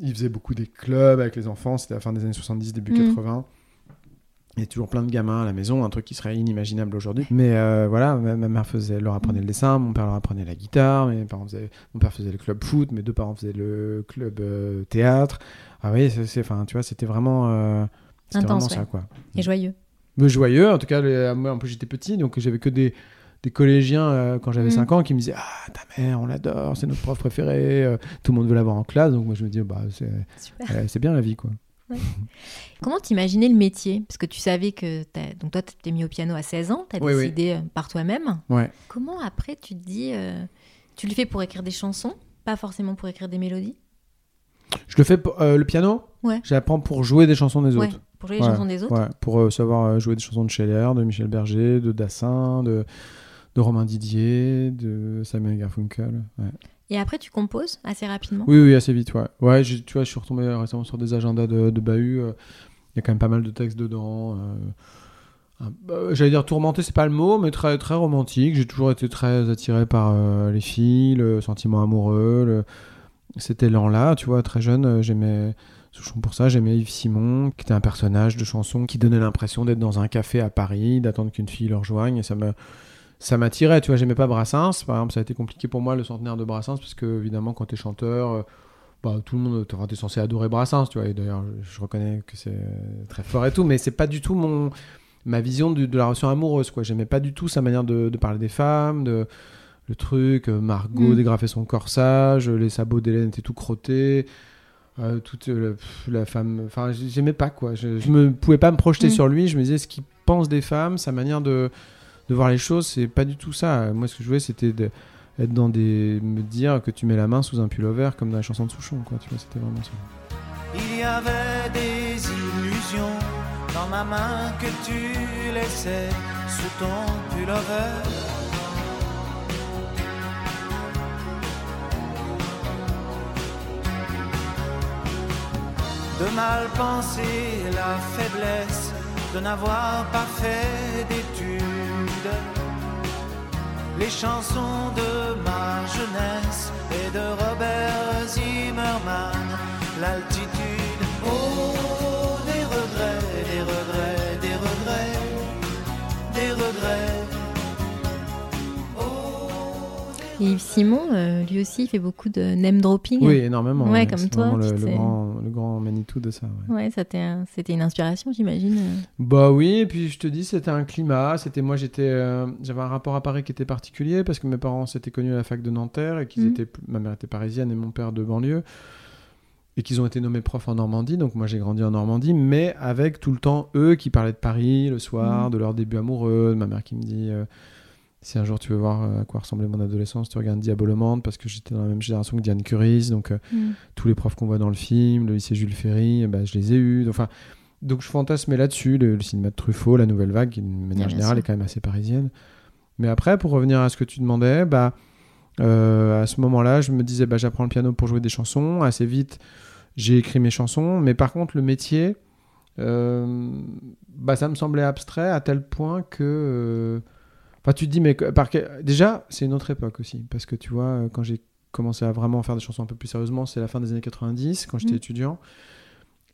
ils faisaient beaucoup des clubs avec les enfants, c'était la fin des années 70, début Mm. 80. Il y a toujours plein de gamins à la maison, un truc qui serait inimaginable aujourd'hui. Mais euh, voilà, ma, ma mère faisait, leur apprenait le dessin, mon père leur apprenait la guitare, mes parents faisaient, mon père faisait le club foot, mes deux parents faisaient le club euh, théâtre. Ah oui, c'est, enfin, tu vois, c'était vraiment, euh, Intense, vraiment ça, ouais. quoi. Et joyeux. Mais joyeux, en tout cas, les- moi, en plus, j'étais petit, donc j'avais que des, des collégiens euh, quand j'avais Mm. 5 ans qui me disaient Ah, ta mère, on l'adore, c'est notre prof préféré, euh, tout le monde veut l'avoir en classe. Donc moi, je me dis Bah, c'est, euh, c'est bien la vie, quoi. Comment t'imaginais le métier? Parce que tu savais que t'as- donc toi, tu t'es mis au piano à 16 ans, tu as Oui, décidé euh, par toi-même. Ouais. Comment après tu te dis, euh, tu le fais pour écrire des chansons, pas forcément pour écrire des mélodies? Je le fais pour euh, le piano? Ouais. J'apprends pour jouer des chansons des Ouais, autres. pour jouer les chansons des autres? Pour euh, savoir jouer des chansons de Scheller, de Michel Berger, de Dassin, de, de Romain Didier, de Samuel Garfunkel. Et après, tu composes assez rapidement? Oui, oui, assez vite, ouais. Ouais, j'ai- tu vois, je suis retombé récemment sur des agendas de, de Bahut. euh, Il y a quand même pas mal de textes dedans. euh, bah, J'allais dire tourmenté, c'est pas le mot, mais très, très romantique. J'ai toujours été très attiré par euh, les filles, le sentiment amoureux, le... cet élan-là, tu vois, très jeune, j'aimais. Souchon pour ça, j'aimais Yves Simon, qui était un personnage de chanson qui donnait l'impression d'être dans un café à Paris, d'attendre qu'une fille le rejoigne, et ça me, ça m'attirait, tu vois, j'aimais pas Brassens, par exemple, ça a été compliqué pour moi le centenaire de Brassens, parce que évidemment, quand t'es chanteur, euh, bah, tout le monde, t'es censé adorer Brassens, tu vois, et d'ailleurs, je, reconnais que c'est très fort et tout, mais c'est pas du tout mon, ma vision de la relation amoureuse, quoi, j'aimais pas du tout sa manière de, de parler des femmes, de, le truc, euh, Margot Mm. dégrafait son corsage, les sabots d'Hélène étaient tout crottés, euh, toute euh, la, femme, enfin, j'aimais pas, quoi, je, je me pouvais pas me projeter Mm. sur lui, je me disais ce qu'il pense des femmes, sa manière de de voir les choses, c'est pas du tout ça. Moi, ce que je voulais, c'était être dans des. me dire que tu mets la main sous un pullover comme dans la chanson de Souchon, quoi. Tu vois, c'était vraiment ça. Il y avait des illusions dans ma main que tu laissais sous ton pullover. De mal penser la faiblesse de n'avoir pas fait d'études. Les chansons de ma jeunesse et de Robert Zimmerman, l'altitude. Et Yves Simon, euh, lui aussi, il fait beaucoup de name dropping. Oui, énormément. Ouais, comme toi. le, le grand, le grand Manitou de ça. ouais. Ouais, un- c'était une inspiration, j'imagine. Bah oui, et puis je te dis, c'était un climat. C'était moi, j'étais, euh, j'avais un rapport à Paris qui était particulier parce que mes parents s'étaient connus à la fac de Nanterre et qu'ils Mhm. étaient, ma mère était parisienne et mon père de banlieue et qu'ils ont été nommés profs en Normandie. Donc moi, j'ai grandi en Normandie, mais avec tout le temps eux qui parlaient de Paris le soir, Mhm. de leur début amoureux. Ma mère qui me dit. euh, si un jour tu veux voir euh, à quoi ressemblait mon adolescence, tu regardes Diabolomande parce que j'étais dans la même génération que Diane Curis, donc euh, Mhm. tous les profs qu'on voit dans le film, le lycée Jules Ferry, ben, je les ai eus. Enfin, donc je fantasmais là-dessus, le, le cinéma de Truffaut, la nouvelle vague, qui d'une manière générale est quand même assez parisienne. Mais après, pour revenir à ce que tu demandais, bah, euh, à ce moment-là, je me disais, bah, j'apprends le piano pour jouer des chansons. Assez vite, j'ai écrit mes chansons. Mais par contre, le métier, euh, bah, ça me semblait abstrait à tel point que... euh, Enfin, tu te dis, mais par déjà, c'est une autre époque aussi. Parce que tu vois, euh, quand j'ai commencé à vraiment faire des chansons un peu plus sérieusement, c'est la fin des années 90, quand j'étais Mhm. étudiant.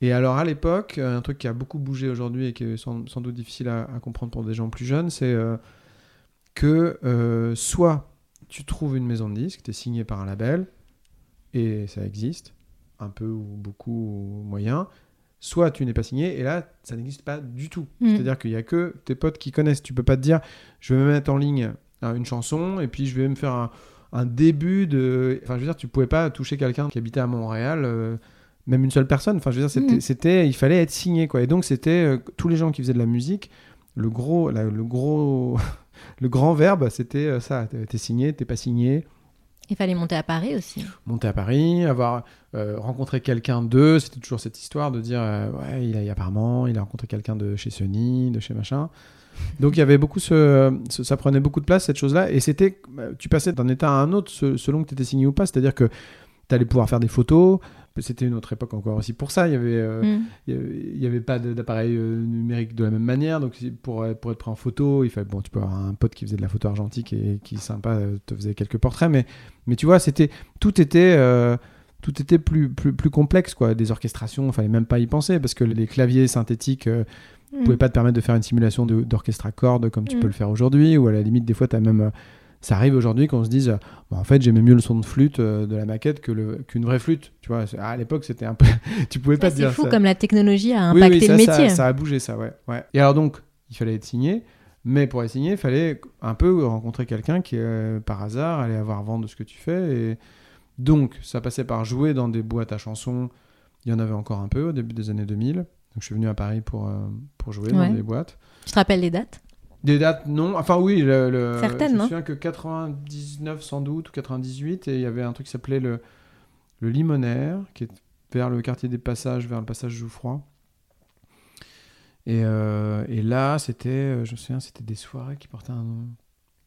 Et alors, à l'époque, euh, un truc qui a beaucoup bougé aujourd'hui et qui est sans, sans doute difficile à, à comprendre pour des gens plus jeunes, c'est euh, que euh, soit tu trouves une maison de disques, tu es signé par un label, et ça existe, un peu ou beaucoup ou moyen, soit tu n'es pas signé, et là, ça n'existe pas du tout. Mhm. C'est-à-dire qu'il n'y a que tes potes qui connaissent. Tu peux pas te dire, je vais me mettre en ligne hein, une chanson, et puis je vais me faire un, un début de... Enfin, je veux dire, tu pouvais pas toucher quelqu'un qui habitait à Montréal, euh, même une seule personne. Enfin, je veux dire, c'était, c'était- il fallait être signé, quoi. Et donc, c'était euh, tous les gens qui faisaient de la musique, le gros, la- le gros, le grand verbe, c'était euh, ça. T'es signé, t'es pas signé. Il fallait monter à Paris aussi. Monter à Paris, avoir euh, rencontré quelqu'un d'eux, c'était toujours cette histoire de dire, euh, ouais, il a apparemment, il a rencontré quelqu'un de chez Sony, de chez machin. Donc il y avait beaucoup ce, ce- ça prenait beaucoup de place cette chose-là. Et c'était euh, tu passais d'un état à un autre se- selon que tu étais signé ou pas, c'est-à-dire que tu allais pouvoir faire des photos, c'était une autre époque encore aussi pour ça, il y avait euh, Mm. il y avait- pas d'appareil euh, numérique de la même manière. Donc pour être- pour être pris en photo, il fallait bon tu peux avoir un pote qui faisait de la photo argentique et qui sympa te faisait quelques portraits. Mais mais tu vois, c'était tout était euh, tout était plus, plus, plus complexe quoi, des orchestrations, il fallait même pas y penser parce que les claviers synthétiques euh, Mm. pouvaient pas te permettre de faire une simulation d'orchestre à cordes comme tu Mm. peux le faire aujourd'hui ou à la limite des fois tu as même euh, ça arrive aujourd'hui qu'on se dise Bon, en fait j'aimais mieux le son de flûte euh, de la maquette que le- qu'une vraie flûte tu vois à l'époque c'était un peu tu pouvais pas Ouais, te c'est fou ça. comme la technologie a Oui, impacté oui, ça, le ça- métier. Ça, a bougé, ça, ouais, ouais. Et alors donc, il fallait être signé, mais pour être signé, il fallait un peu rencontrer quelqu'un qui, euh, par hasard, allait avoir vent de ce que tu fais. Et donc, ça passait par jouer dans des boîtes à chansons il y en avait encore un peu au début des années 2000. Donc je suis venu à Paris pour, euh, pour jouer Ouais. dans des boîtes. Tu te rappelles les dates? Des dates, non. Enfin, oui, le, le- Certaines, je me souviens que 99 sans doute, ou 98, et il y avait un truc qui s'appelait le, le Limonaire, qui est vers le quartier des Passages, vers le passage Jouffroy. Et, euh, et là, c'était, euh, je me souviens, c'était des soirées qui portaient un nom.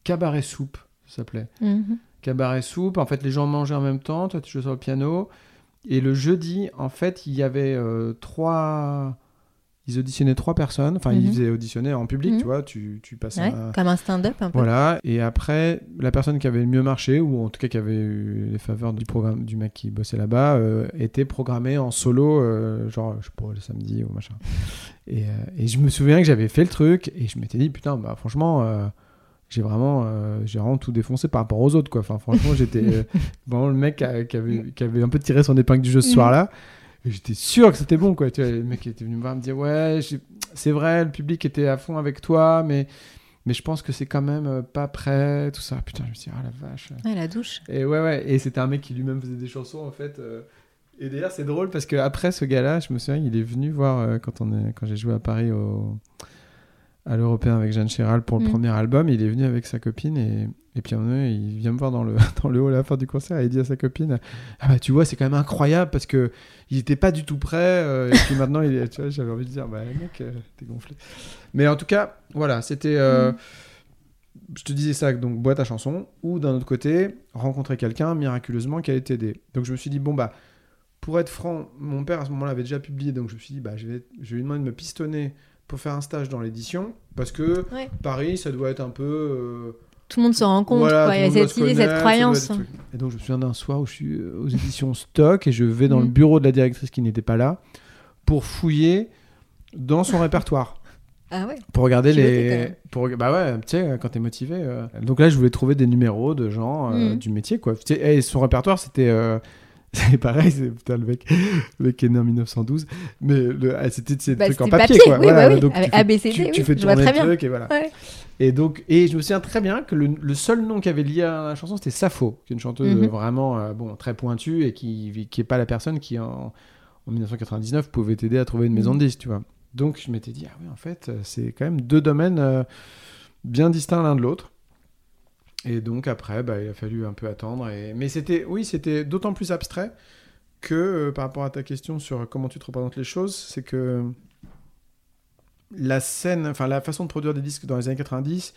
Cabaret Soupe, ça s'appelait. Mhm. Cabaret Soupe, en fait, les gens mangeaient en même temps, toi tu jouais sur le piano. Et le jeudi, en fait, il y avait euh, trois. Ils auditionnaient trois personnes, enfin, ils Mhm. faisaient auditionner en public, Mhm. tu vois, tu, tu passais Ouais, un- comme un stand-up un peu. Voilà, et après, la personne qui avait le mieux marché, ou en tout cas qui avait eu les faveurs du programme du mec qui bossait là-bas, euh, était programmée en solo, euh, genre, je sais pas, le samedi ou machin. Et, et je me souviens que j'avais fait le truc, et je m'étais dit, putain, bah franchement, j'ai vraiment, euh, j'ai vraiment tout défoncé par rapport aux autres, quoi. Enfin, franchement, j'étais euh, vraiment le mec qui, avait, qui avait un peu tiré son épingle du jeu ce Mhm. soir-là. J'étais sûr que c'était bon, quoi. Tu vois, le mec était venu me voir me dire, ouais, c'est vrai, le public était à fond avec toi, mais, mais je pense que c'est quand même euh, pas prêt, tout ça. Putain, je me suis dit, ah la vache. Ouais, la douche. Et ouais, ouais. Et c'était un mec qui lui-même faisait des chansons, en fait. euh. Et d'ailleurs, c'est drôle parce qu'après ce gars-là, je me souviens, il est venu voir quand, on est, quand j'ai joué à Paris au, à l'Européen avec Jeanne Chéral pour le Mm. premier album. Il est venu avec sa copine et, et puis un il vient me voir dans le, dans le hall à la fin du concert et il dit à sa copine Ah bah tu vois, c'est quand même incroyable parce que il était pas du tout prêt euh, et puis maintenant, il tu vois, j'avais envie de dire Bah mec, euh, t'es gonflé. Mais en tout cas, voilà, c'était. euh, Mm. Je te disais ça, donc boîte à chansons, ou d'un autre côté, rencontrer quelqu'un miraculeusement qui allait t'aider. Donc je me suis dit, bon bah, pour être franc, mon père à ce moment-là avait déjà publié, donc je me suis dit, bah, je vais, je vais lui demander de me pistonner pour faire un stage dans l'édition, parce que Ouais. Paris, ça doit être un peu. euh, Tout le monde se rend compte, voilà, quoi. Il y a cette idée, cette croyance. être. Et donc je me souviens d'un soir où je suis euh, aux éditions Stock et je vais dans Mm. le bureau de la directrice qui n'était pas là pour fouiller dans son répertoire. Ah ouais Pour regarder les. Pour... Bah ouais, tu sais, quand t'es motivé. euh. Donc là, je voulais trouver des numéros de gens euh, Mhm. du métier, quoi. Et son répertoire, c'était. euh, C'est pareil, c'est putain, le mec, le mec qui est né en 1912, mais le- ah, c'était ces Bah, trucs en papier, papier, quoi. oui, Voilà, bah oui, donc avec tu fais, ABCD, tu, tu oui, fais je vois tourner le truc et voilà. Ouais. Et donc, et je me souviens très bien que le, le seul nom qui avait lié à la chanson, c'était Sappho, qui est une chanteuse Mhm. vraiment euh, bon, très pointue et qui qui est pas la personne qui en, en 1999 pouvait t'aider à trouver une maison de Mhm. disques, tu vois. Donc je m'étais dit ah oui en fait euh, c'est quand même deux domaines euh, bien distincts l'un de l'autre. Et donc après bah, il a fallu un peu attendre. Et... Mais c'était oui c'était d'autant plus abstrait que euh, par rapport à ta question sur comment tu te représentes les choses, c'est que la scène, enfin la façon de produire des disques dans les années 90,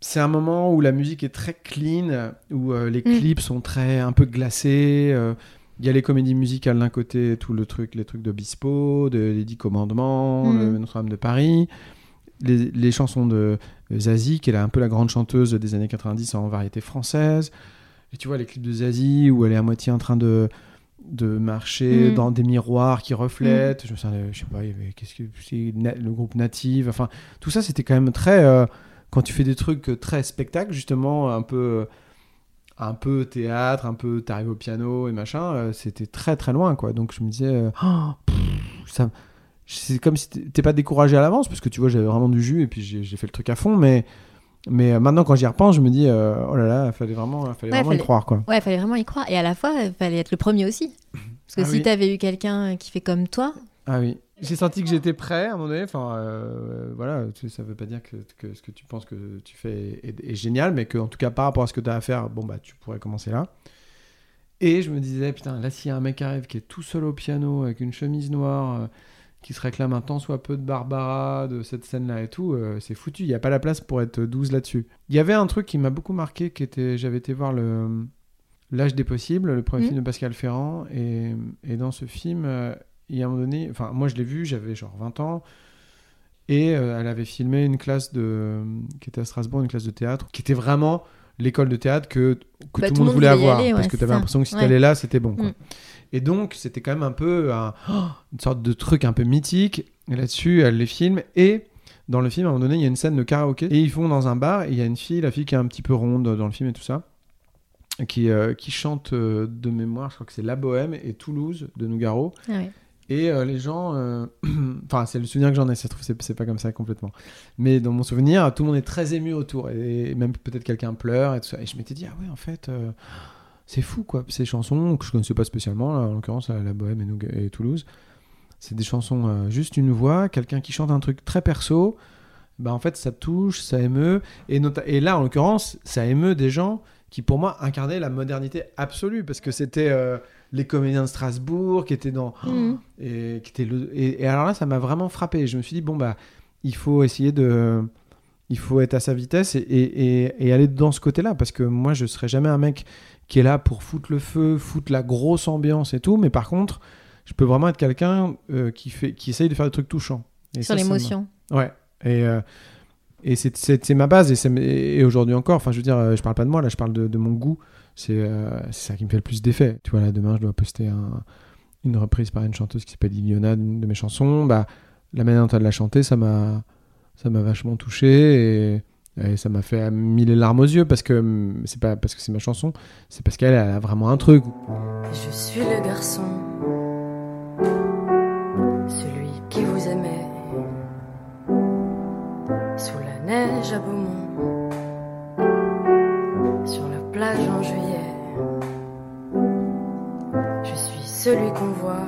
c'est un moment où la musique est très clean, où euh, les Mm. clips sont très un peu glacés. euh, Il y a les comédies musicales d'un côté, tout le truc, les trucs d'Obispo, de les Dix Commandements, Mm. le Notre-Dame de Paris, les, les chansons de Zazie, qui est là un peu la grande chanteuse des années 90 en variété française. Et tu vois les clips de Zazie où elle est à moitié en train de de marcher Mm. dans des miroirs qui reflètent. Je me souviens, je sais pas, il y avait qu'est-ce que c'est le groupe Native. Enfin, tout ça, c'était quand même très. euh, quand tu fais des trucs très spectacle, justement, un peu, un peu théâtre, un peu t'arrives au piano et machin, euh, c'était très très loin, quoi. Donc je me disais, euh, Oh, pff, ça, c'est comme si t'es- pas découragé à l'avance, parce que tu vois, j'avais vraiment du jus et puis j'ai fait le truc à fond, mais. Mais euh, maintenant, quand j'y repense, je me dis, euh, oh là là, il fallait vraiment, fallait Ouais, vraiment y fallait- croire, quoi. Ouais, fallait vraiment y croire. Et à la fois, il fallait être le premier aussi. Parce que Ah si oui. t'avais eu quelqu'un qui fait comme toi, Ah oui. J'ai senti que j'étais prêt à un moment donné. Enfin, euh, voilà, ça veut pas dire que, que ce que tu penses que tu fais est, est génial, mais que en tout cas par rapport à ce que tu as à faire, bon bah tu pourrais commencer là. Et je me disais, putain, là s'il y a un mec qui arrive qui est tout seul au piano avec une chemise noire, euh, qui se réclame un tant soit peu de Barbara, de cette scène-là et tout, euh, c'est foutu. Il n'y a pas la place pour être 12 là-dessus. Il y avait un truc qui m'a beaucoup marqué, qui était, j'avais été voir le L'âge des possibles, le premier Mhm. film de Pascal Ferrand, et, et dans ce film, euh, il y a un moment donné, enfin moi je l'ai vu, j'avais genre 20 ans, et euh, elle avait filmé une classe de, qui était à Strasbourg, une classe de théâtre, qui était vraiment l'école de théâtre que, que Bah, tout le monde voulait avoir, aller, parce que tu avais l'impression que si Ouais. t'allais là, c'était bon. Quoi. Mm. Et donc c'était quand même un peu un- une sorte de truc un peu mythique, et là-dessus elle les filme, et dans le film, à un moment donné, il y a une scène de karaoké, et ils vont dans un bar, et il y a une fille, la fille qui est un petit peu ronde dans le film et tout ça, qui, euh, qui chante euh, de mémoire, je crois que c'est La Bohème et Toulouse de Nougaro. Ah ouais. Et euh, les gens, enfin c'est le souvenir que j'en ai, ça se trouve c'est pas comme ça complètement. Mais dans mon souvenir, tout le monde est très ému autour et même peut-être quelqu'un pleure et tout ça. Et je m'étais dit ah ouais en fait, c'est fou, quoi. Ces chansons que je connaissais pas spécialement, là, en l'occurrence, la, Bohème et, Toulouse, c'est des chansons, euh, juste une voix, quelqu'un qui chante un truc très perso, bah en fait, ça touche, ça émeut. Et, là, en l'occurrence, ça émeut des gens qui, pour moi, incarnaient la modernité absolue, parce que c'était euh, les comédiens de Strasbourg qui étaient dans. Mhm. Et, qui étaient le- et, et alors là, ça m'a vraiment frappé. Je me suis dit, bon, bah, il faut essayer de. Il faut être à sa vitesse et, et, et- et aller dans ce côté-là, parce que moi, je serais jamais un mec qui est là pour foutre le feu, foutre la grosse ambiance et tout, mais par contre, je peux vraiment être quelqu'un euh, qui, fait, qui essaye de faire des trucs touchants. Et Sur l'émotion. Ouais. Et, euh, et c'est- ma base, et, et aujourd'hui encore, enfin, je veux dire, euh, je parle pas de moi, là, je parle de, de mon goût. C'est euh, ça qui me fait le plus d'effet. Tu vois, là, demain, je dois poster un- une reprise par une chanteuse qui s'appelle Iliona, de mes chansons. Bah, la manière dont elle l'a chanté, ça m'a ça m'a vachement touché et, ça m'a fait mis les larmes aux yeux parce que hum, c'est pas parce que c'est ma chanson, c'est parce qu'elle elle a vraiment un truc. Je suis le garçon, celui qui vous aimait, sous la neige à Beaumont, sur la plage en juillet. Je suis celui qu'on voit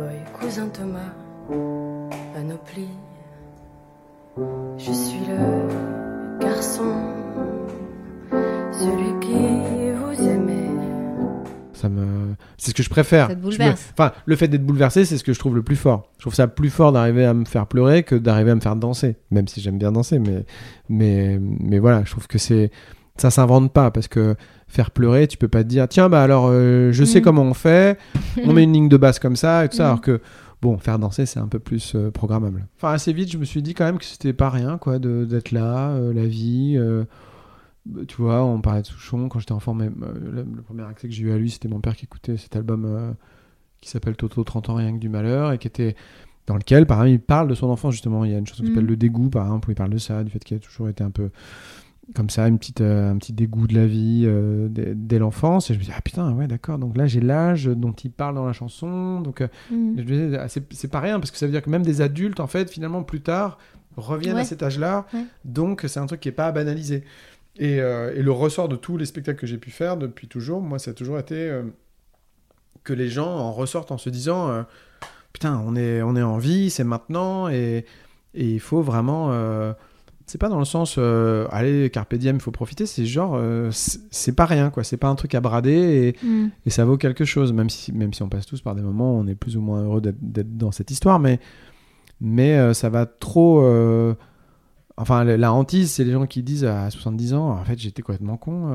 Cowboy, cousin Thomas, panoplie. Je suis le garçon, celui qui vous aimait. Ça me c'est ce que je préfère. Ça te Je me- bouleverse. Enfin, le fait d'être bouleversé, c'est ce que je trouve le plus fort. Je trouve ça plus fort d'arriver à me faire pleurer que d'arriver à me faire danser, même si j'aime bien danser mais mais mais voilà, je trouve que c'est ça s'invente pas parce que faire pleurer, tu peux pas te dire tiens bah alors euh, je sais Mhm. comment on fait, on met une ligne de basse comme ça et tout ça Mhm. alors que bon, faire danser c'est un peu plus euh, programmable. Enfin assez vite, je me suis dit quand même que c'était pas rien quoi de- d'être là, euh, la vie tu vois, on parlait de Souchon quand j'étais enfant, même euh, le, le premier accès que j'ai eu à lui, c'était mon père qui écoutait cet album qui s'appelle Toto 30 ans rien que du malheur et qui était dans lequel par exemple il parle de son enfance justement, il y a une chanson qui Mhm. s'appelle Le dégoût par exemple où il parle de ça, du fait qu'il a toujours été un peu comme ça, une petite, euh, un petit dégoût de la vie euh, dès, dès l'enfance et je me dis ah putain ouais d'accord, donc là j'ai l'âge dont il parle dans la chanson, donc euh, je me disais, ah, c'est pas rien parce que ça veut dire que même des adultes en fait finalement plus tard reviennent Ouais. à cet âge-là, Ouais. donc c'est un truc qui est pas à banaliser. Et, et le ressort de tous les spectacles que j'ai pu faire depuis toujours, moi, ça a toujours été que les gens en ressortent en se disant Putain, on est, on est en vie, c'est maintenant, et, et il faut vraiment. C'est pas dans le sens euh, Allez, Carpe Diem, il faut profiter, c'est genre. euh, c'est pas rien, quoi. C'est pas un truc à brader, et, Mm. et ça vaut quelque chose, même si, même si on passe tous par des moments où on est plus ou moins heureux d'être- dans cette histoire, mais, mais euh, ça va trop. Enfin, la la hantise, c'est les gens qui disent à 70 ans, en fait, j'étais complètement con.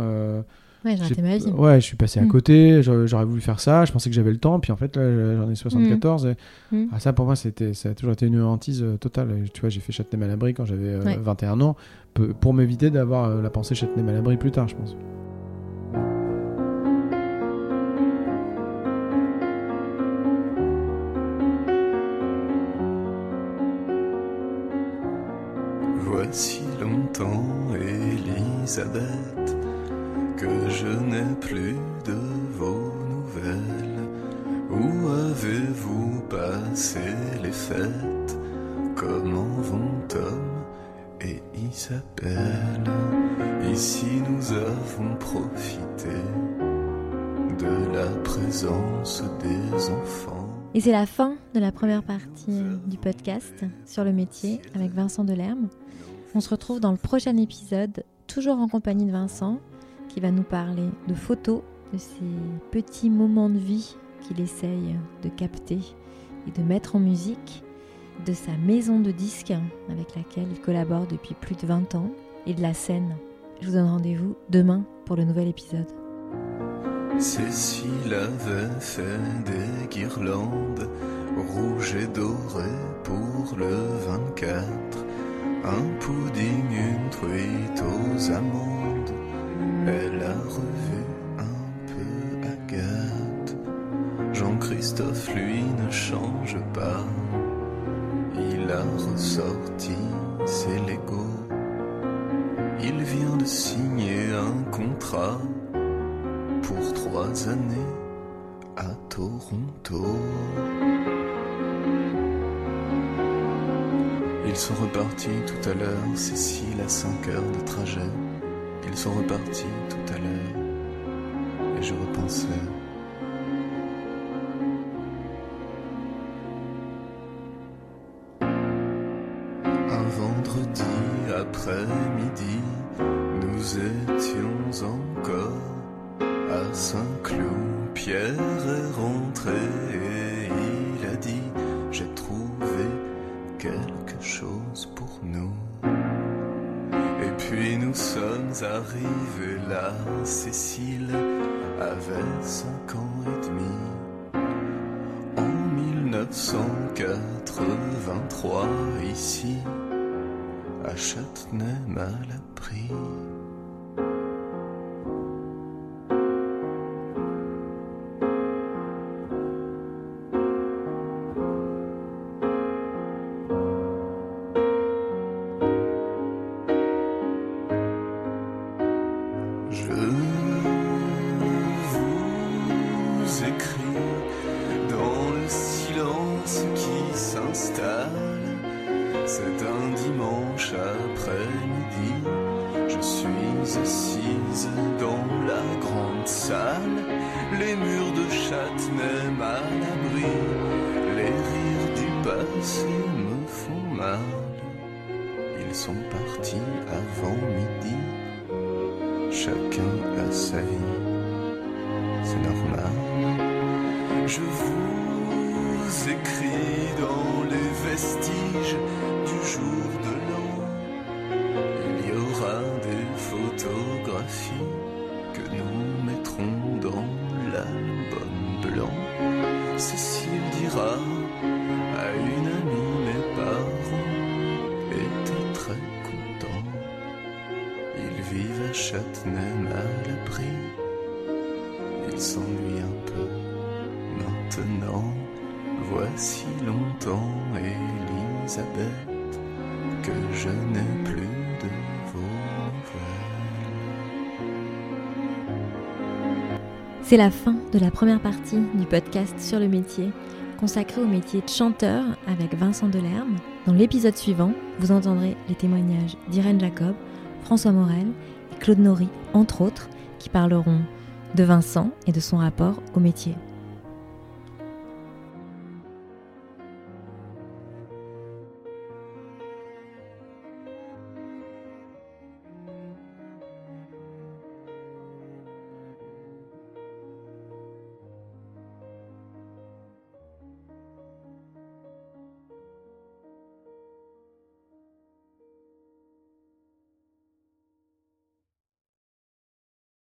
Euh, Ouais, j'ai raté ma vie. Ouais, je suis passé à Mm. côté, j'aurais j'aurais voulu faire ça, je pensais que j'avais le temps, puis en fait, là, j'en ai 74. Et... Mm. Ah, ça, pour moi, c'était, ça a toujours été une hantise euh, totale. Tu vois, j'ai fait Châtenay-Malabry quand j'avais euh, Ouais. 21 ans, pe- pour m'éviter d'avoir euh, la pensée Châtenay-Malabry plus tard, je pense. Voici longtemps, Elisabeth, que je n'ai plus de vos nouvelles. Où avez-vous passé les fêtes? Comment vont Tom et Isabelle Ici nous avons profité de la présence des enfants. Et c'est la fin de la première partie du podcast sur le métier avec Vincent Delerme. On se retrouve dans le prochain épisode, toujours en compagnie de Vincent, qui va nous parler de photos, de ces petits moments de vie qu'il essaye de capter et de mettre en musique, de sa maison de disques avec laquelle il collabore depuis plus de 20 ans, et de la scène. Je vous donne rendez-vous demain pour le nouvel épisode. Cécile avait fait des guirlandes rouges et dorées pour le 24. Un pudding, une truite aux amandes. Elle a revu un peu Agathe. Jean-Christophe, lui, ne change pas. Il a ressorti ses Legos. Il vient de signer un contrat pour trois années à Toronto. Il Ils sont repartis tout à l'heure, Cécile à 5 heures de trajet. Ils sont repartis tout à l'heure. Et je repensais. Arrivés là, Cécile avait cinq ans et demi. En 1983, ici, à Châtenay-Malabry. C'est la fin de la première partie du podcast sur le métier, consacré au métier de chanteur avec Vincent Delerme. Dans l'épisode suivant, vous entendrez les témoignages d'Irène Jacob, François Morel et Claude Nory, entre autres, qui parleront de Vincent et de son rapport au métier.